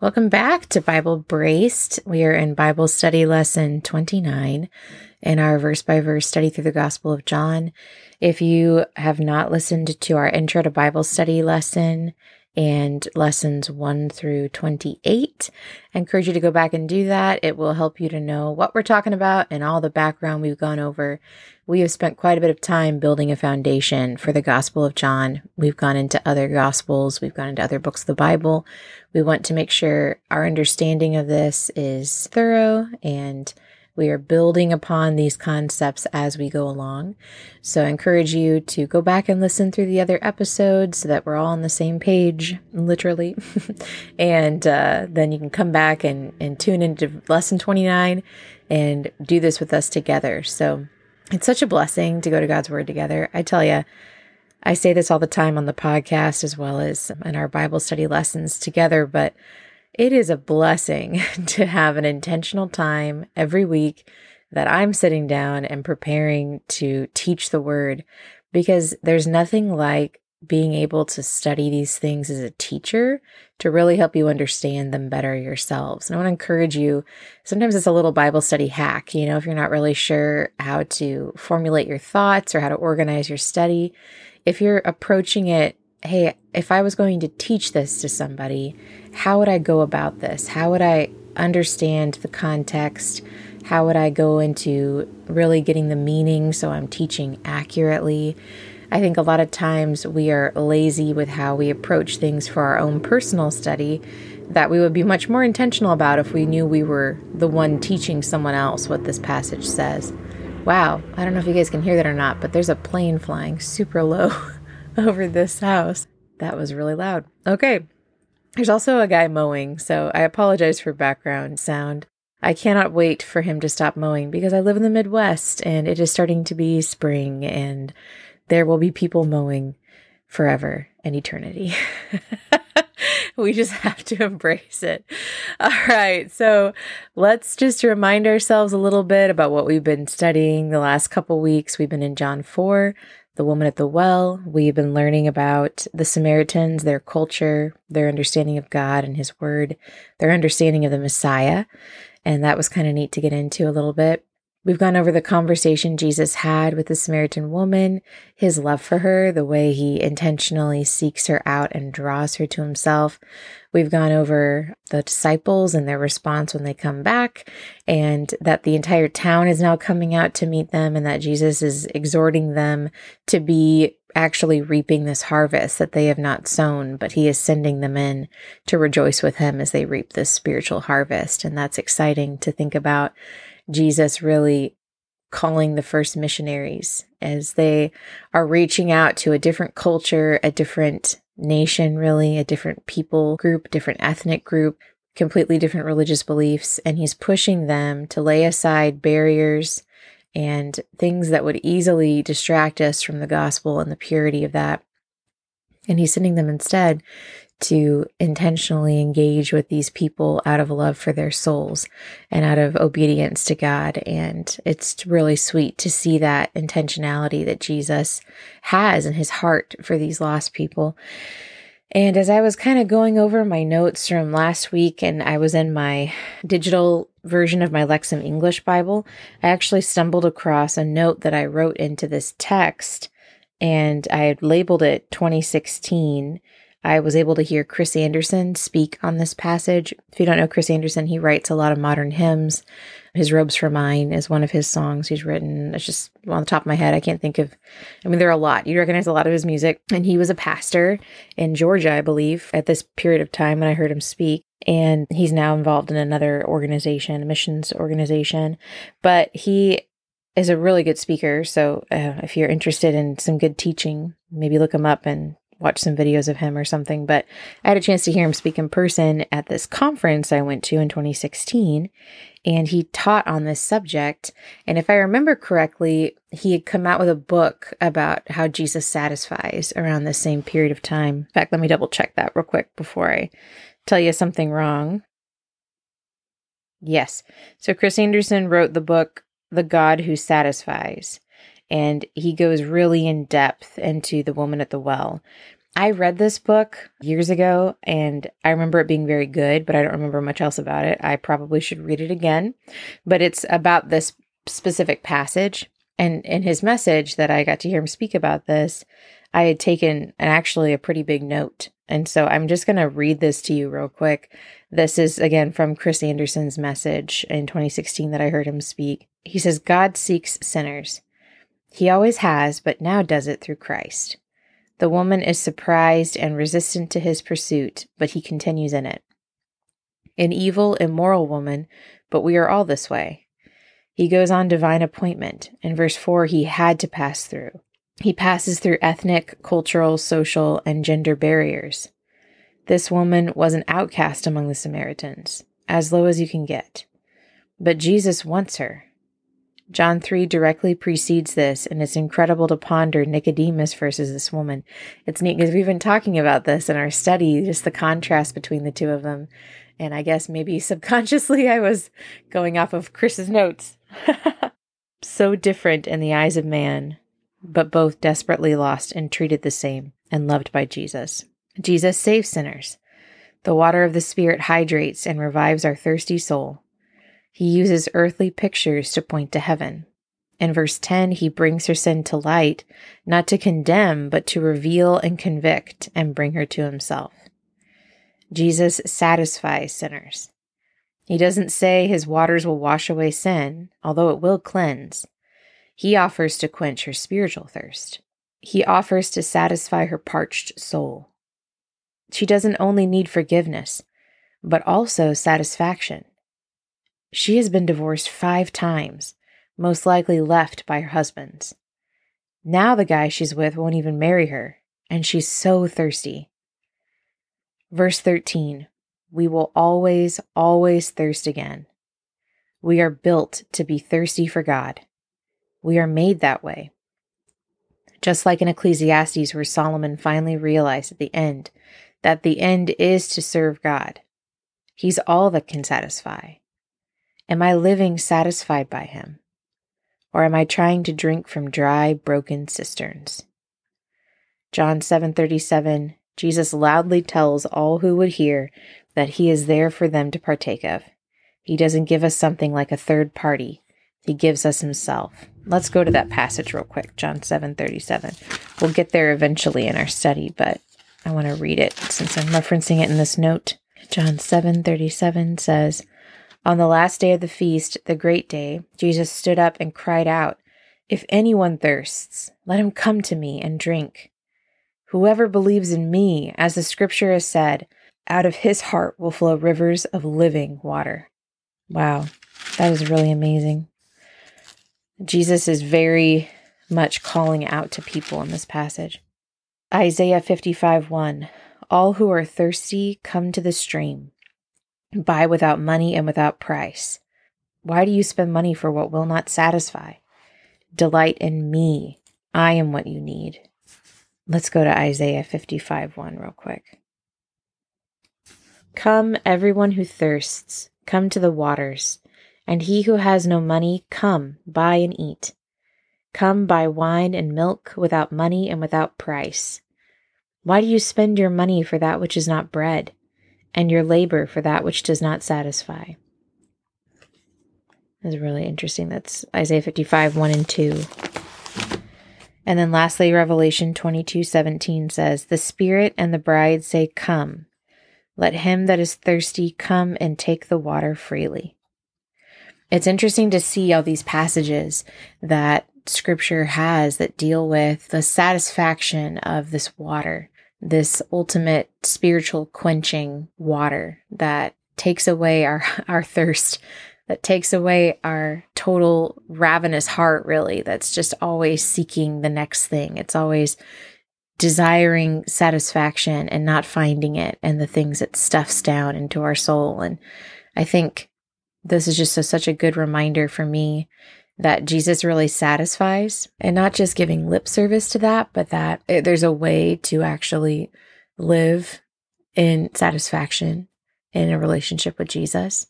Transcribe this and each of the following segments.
Welcome back to Bible Braced. We are in Bible study lesson 29 in our verse by verse study through the Gospel of John. If you have not listened to our intro to Bible study lesson, and lessons 1 through 28. I encourage you to go back and do that. It will help you to know what we're talking about and all the background we've gone over. We have spent quite a bit of time building a foundation for the Gospel of John. We've gone into other Gospels, we've gone into other books of the Bible. We want to make sure our understanding of this is thorough and we are building upon these concepts as we go along. So I encourage you to go back and listen through the other episodes so that we're all on the same page, literally. and uh, then you can come back and, and tune into lesson 29 and do this with us together. So it's such a blessing to go to God's Word together. I tell you, I say this all the time on the podcast as well as in our Bible study lessons together, but it is a blessing to have an intentional time every week that I'm sitting down and preparing to teach the word because there's nothing like being able to study these things as a teacher to really help you understand them better yourselves. And I want to encourage you. Sometimes it's a little Bible study hack, you know, if you're not really sure how to formulate your thoughts or how to organize your study. If you're approaching it, hey, if I was going to teach this to somebody, how would I go about this? How would I understand the context? How would I go into really getting the meaning so I'm teaching accurately? I think a lot of times we are lazy with how we approach things for our own personal study that we would be much more intentional about if we knew we were the one teaching someone else what this passage says. Wow, I don't know if you guys can hear that or not, but there's a plane flying super low over this house. That was really loud. Okay, there's also a guy mowing, so I apologize for background sound. I cannot wait for him to stop mowing because I live in the Midwest and it is starting to be spring and there will be people mowing forever and eternity. we just have to embrace it. All right. So let's just remind ourselves a little bit about what we've been studying the last couple weeks. We've been in John 4, the woman at the well. We've been learning about the Samaritans, their culture, their understanding of God and His Word, their understanding of the Messiah. And that was kind of neat to get into a little bit. We've gone over the conversation Jesus had with the Samaritan woman, his love for her, the way he intentionally seeks her out and draws her to himself. We've gone over the disciples and their response when they come back, and that the entire town is now coming out to meet them, and that Jesus is exhorting them to be actually reaping this harvest that they have not sown, but he is sending them in to rejoice with him as they reap this spiritual harvest. And that's exciting to think about Jesus really calling the first missionaries as they are reaching out to a different culture, a different nation, really, a different people group, different ethnic group, completely different religious beliefs. And he's pushing them to lay aside barriers and things that would easily distract us from the gospel and the purity of that. And he's sending them instead to intentionally engage with these people out of love for their souls and out of obedience to God. And it's really sweet to see that intentionality that Jesus has in his heart for these lost people. And as I was kind of going over my notes from last week and I was in my digital version of my Lexham English Bible, I actually stumbled across a note that I wrote into this text and I had labeled it 2016 I was able to hear Chris Anderson speak on this passage. If you don't know Chris Anderson, he writes a lot of modern hymns. His Robes for Mine is one of his songs he's written. It's just on the top of my head. I can't think of, I mean, there are a lot. You recognize a lot of his music. And he was a pastor in Georgia, I believe, at this period of time when I heard him speak. And he's now involved in another organization, a missions organization. But he is a really good speaker. So uh, if you're interested in some good teaching, maybe look him up and watch some videos of him or something, but I had a chance to hear him speak in person at this conference I went to in 2016, and he taught on this subject. And if I remember correctly, he had come out with a book about how Jesus satisfies around the same period of time. In fact, let me double check that real quick before I tell you something wrong. Yes. So Chris Anderson wrote the book, The God Who Satisfies and he goes really in depth into the woman at the well. I read this book years ago and I remember it being very good, but I don't remember much else about it. I probably should read it again. But it's about this specific passage. And in his message that I got to hear him speak about this, I had taken an, actually a pretty big note. And so I'm just going to read this to you real quick. This is again from Chris Anderson's message in 2016 that I heard him speak. He says, God seeks sinners. He always has, but now does it through Christ. The woman is surprised and resistant to his pursuit, but he continues in it. An evil, immoral woman, but we are all this way. He goes on divine appointment. In verse 4, he had to pass through. He passes through ethnic, cultural, social, and gender barriers. This woman was an outcast among the Samaritans, as low as you can get. But Jesus wants her. John 3 directly precedes this, and it's incredible to ponder Nicodemus versus this woman. It's neat because we've been talking about this in our study, just the contrast between the two of them. And I guess maybe subconsciously I was going off of Chris's notes. so different in the eyes of man, but both desperately lost and treated the same and loved by Jesus. Jesus saves sinners. The water of the Spirit hydrates and revives our thirsty soul. He uses earthly pictures to point to heaven. In verse 10, he brings her sin to light, not to condemn, but to reveal and convict and bring her to himself. Jesus satisfies sinners. He doesn't say his waters will wash away sin, although it will cleanse. He offers to quench her spiritual thirst. He offers to satisfy her parched soul. She doesn't only need forgiveness, but also satisfaction. She has been divorced five times, most likely left by her husbands. Now the guy she's with won't even marry her, and she's so thirsty. Verse 13 We will always, always thirst again. We are built to be thirsty for God. We are made that way. Just like in Ecclesiastes, where Solomon finally realized at the end that the end is to serve God. He's all that can satisfy. Am I living satisfied by him? Or am I trying to drink from dry, broken cisterns? John 7:37 Jesus loudly tells all who would hear that he is there for them to partake of. He doesn't give us something like a third party. He gives us himself. Let's go to that passage real quick, John 7:37. We'll get there eventually in our study, but I want to read it since I'm referencing it in this note. John 7:37 says, on the last day of the feast, the great day, Jesus stood up and cried out, If anyone thirsts, let him come to me and drink. Whoever believes in me, as the scripture has said, out of his heart will flow rivers of living water. Wow, that is really amazing. Jesus is very much calling out to people in this passage. Isaiah 55 1 All who are thirsty come to the stream buy without money and without price. Why do you spend money for what will not satisfy? Delight in me. I am what you need. Let's go to Isaiah 55 1 real quick. Come, everyone who thirsts, come to the waters, and he who has no money, come, buy and eat. Come, buy wine and milk without money and without price. Why do you spend your money for that which is not bread? and your labor for that which does not satisfy. That's really interesting. That's Isaiah 55, 1 and 2. And then lastly, Revelation 22, 17 says, The Spirit and the bride say, Come. Let him that is thirsty come and take the water freely. It's interesting to see all these passages that scripture has that deal with the satisfaction of this water this ultimate spiritual quenching water that takes away our, our thirst, that takes away our total ravenous heart, really, that's just always seeking the next thing. It's always desiring satisfaction and not finding it and the things it stuffs down into our soul. And I think this is just a, such a good reminder for me that Jesus really satisfies and not just giving lip service to that, but that it, there's a way to actually live in satisfaction in a relationship with Jesus.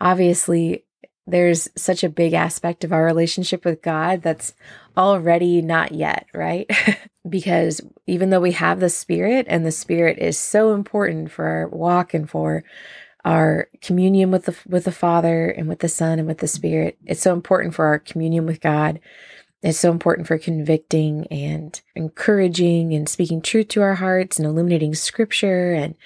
Obviously, there's such a big aspect of our relationship with God that's already not yet, right? because even though we have the Spirit, and the Spirit is so important for our walk and for our communion with the with the Father and with the Son and with the Spirit, it's so important for our communion with God. It's so important for convicting and encouraging and speaking truth to our hearts and illuminating Scripture and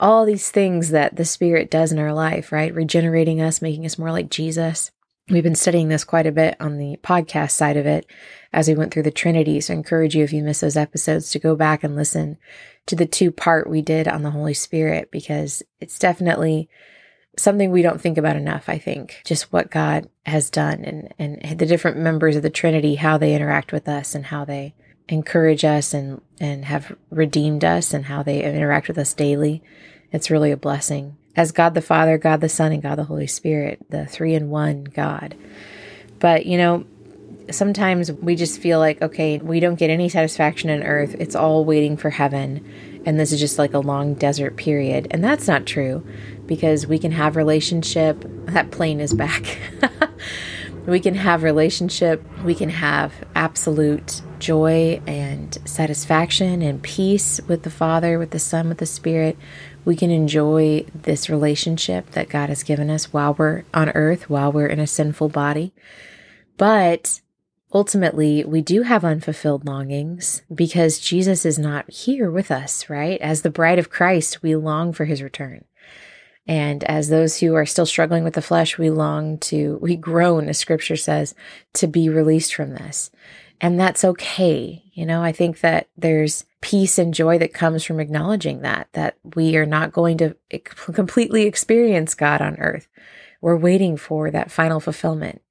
all these things that the Spirit does in our life, right? Regenerating us, making us more like Jesus. We've been studying this quite a bit on the podcast side of it as we went through the Trinity. So I encourage you, if you missed those episodes, to go back and listen to the two part we did on the Holy Spirit because it's definitely something we don't think about enough, I think. Just what God has done and, and the different members of the Trinity, how they interact with us and how they encourage us and, and have redeemed us and how they interact with us daily. It's really a blessing as God the Father, God the Son, and God the Holy Spirit, the three in one God. But, you know, sometimes we just feel like, okay, we don't get any satisfaction in earth. It's all waiting for heaven. And this is just like a long desert period. And that's not true because we can have relationship. That plane is back. we can have relationship. We can have absolute joy and satisfaction and peace with the Father, with the Son, with the Spirit we can enjoy this relationship that God has given us while we're on earth, while we're in a sinful body. But ultimately, we do have unfulfilled longings because Jesus is not here with us, right? As the bride of Christ, we long for his return. And as those who are still struggling with the flesh, we long to, we groan, as scripture says, to be released from this. And that's okay. You know, I think that there's peace and joy that comes from acknowledging that, that we are not going to completely experience God on earth. We're waiting for that final fulfillment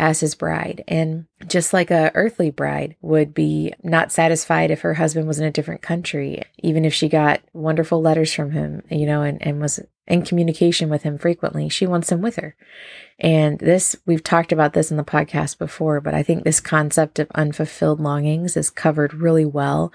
as his bride. And just like a earthly bride would be not satisfied if her husband was in a different country, even if she got wonderful letters from him, you know, and, and was in communication with him frequently, she wants him with her. And this, we've talked about this in the podcast before, but I think this concept of unfulfilled longings is covered really well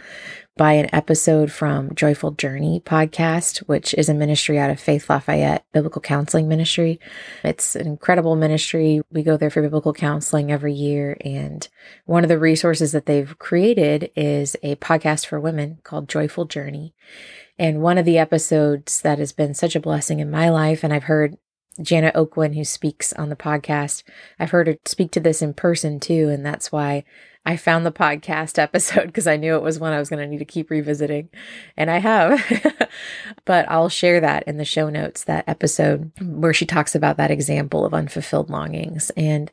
by an episode from Joyful Journey podcast, which is a ministry out of Faith Lafayette Biblical Counseling Ministry. It's an incredible ministry. We go there for biblical counseling every year. And one of the resources that they've created is a podcast for women called Joyful Journey. And one of the episodes that has been such a blessing in my life, and I've heard Janet Aucoin, who speaks on the podcast, I've heard her speak to this in person too. And that's why I found the podcast episode because I knew it was one I was going to need to keep revisiting. And I have. but I'll share that in the show notes, that episode where she talks about that example of unfulfilled longings. And,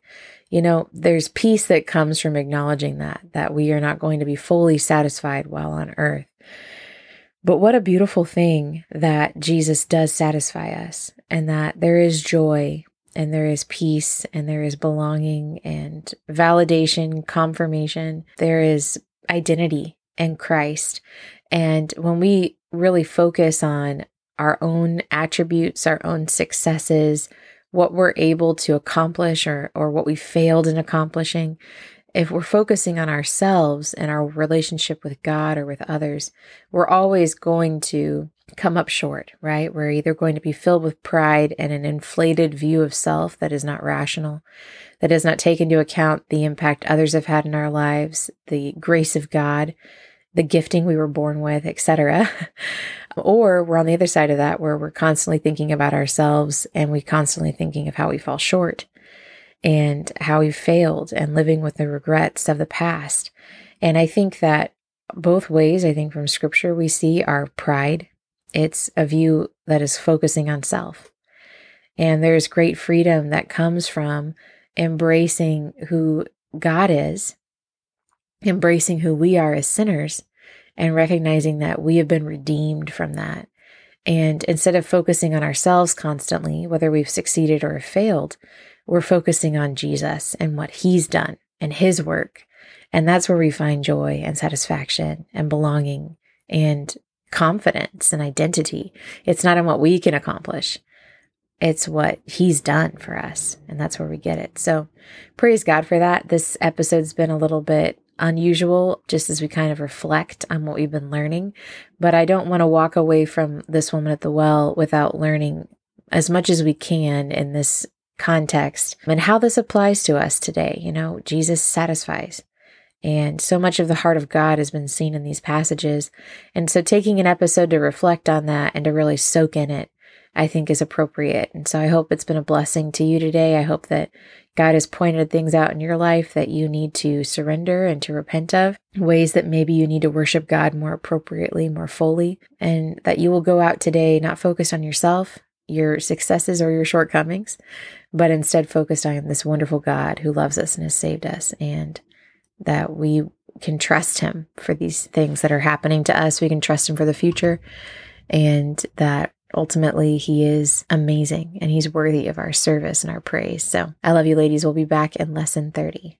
you know, there's peace that comes from acknowledging that, that we are not going to be fully satisfied while on earth. But what a beautiful thing that Jesus does satisfy us and that there is joy and there is peace and there is belonging and validation, confirmation. There is identity in Christ. And when we really focus on our own attributes, our own successes, what we're able to accomplish or, or what we failed in accomplishing, if we're focusing on ourselves and our relationship with God or with others, we're always going to come up short, right? We're either going to be filled with pride and an inflated view of self that is not rational, that does not take into account the impact others have had in our lives, the grace of God, the gifting we were born with, etc. or we're on the other side of that where we're constantly thinking about ourselves and we constantly thinking of how we fall short and how we failed and living with the regrets of the past. And I think that both ways, I think from scripture, we see our pride it's a view that is focusing on self. And there's great freedom that comes from embracing who God is, embracing who we are as sinners, and recognizing that we have been redeemed from that. And instead of focusing on ourselves constantly, whether we've succeeded or failed, we're focusing on Jesus and what he's done and his work. And that's where we find joy and satisfaction and belonging and confidence and identity. It's not in what we can accomplish. It's what he's done for us. And that's where we get it. So praise God for that. This episode's been a little bit unusual just as we kind of reflect on what we've been learning. But I don't want to walk away from this woman at the well without learning as much as we can in this context and how this applies to us today. You know, Jesus satisfies. And so much of the heart of God has been seen in these passages. And so taking an episode to reflect on that and to really soak in it, I think is appropriate. And so I hope it's been a blessing to you today. I hope that God has pointed things out in your life that you need to surrender and to repent of, ways that maybe you need to worship God more appropriately, more fully, and that you will go out today not focused on yourself, your successes, or your shortcomings, but instead focused on this wonderful God who loves us and has saved us, and that we can trust Him for these things that are happening to us. We can trust Him for the future, and that ultimately he is amazing and he's worthy of our service and our praise. So I love you, ladies. We'll be back in lesson 30.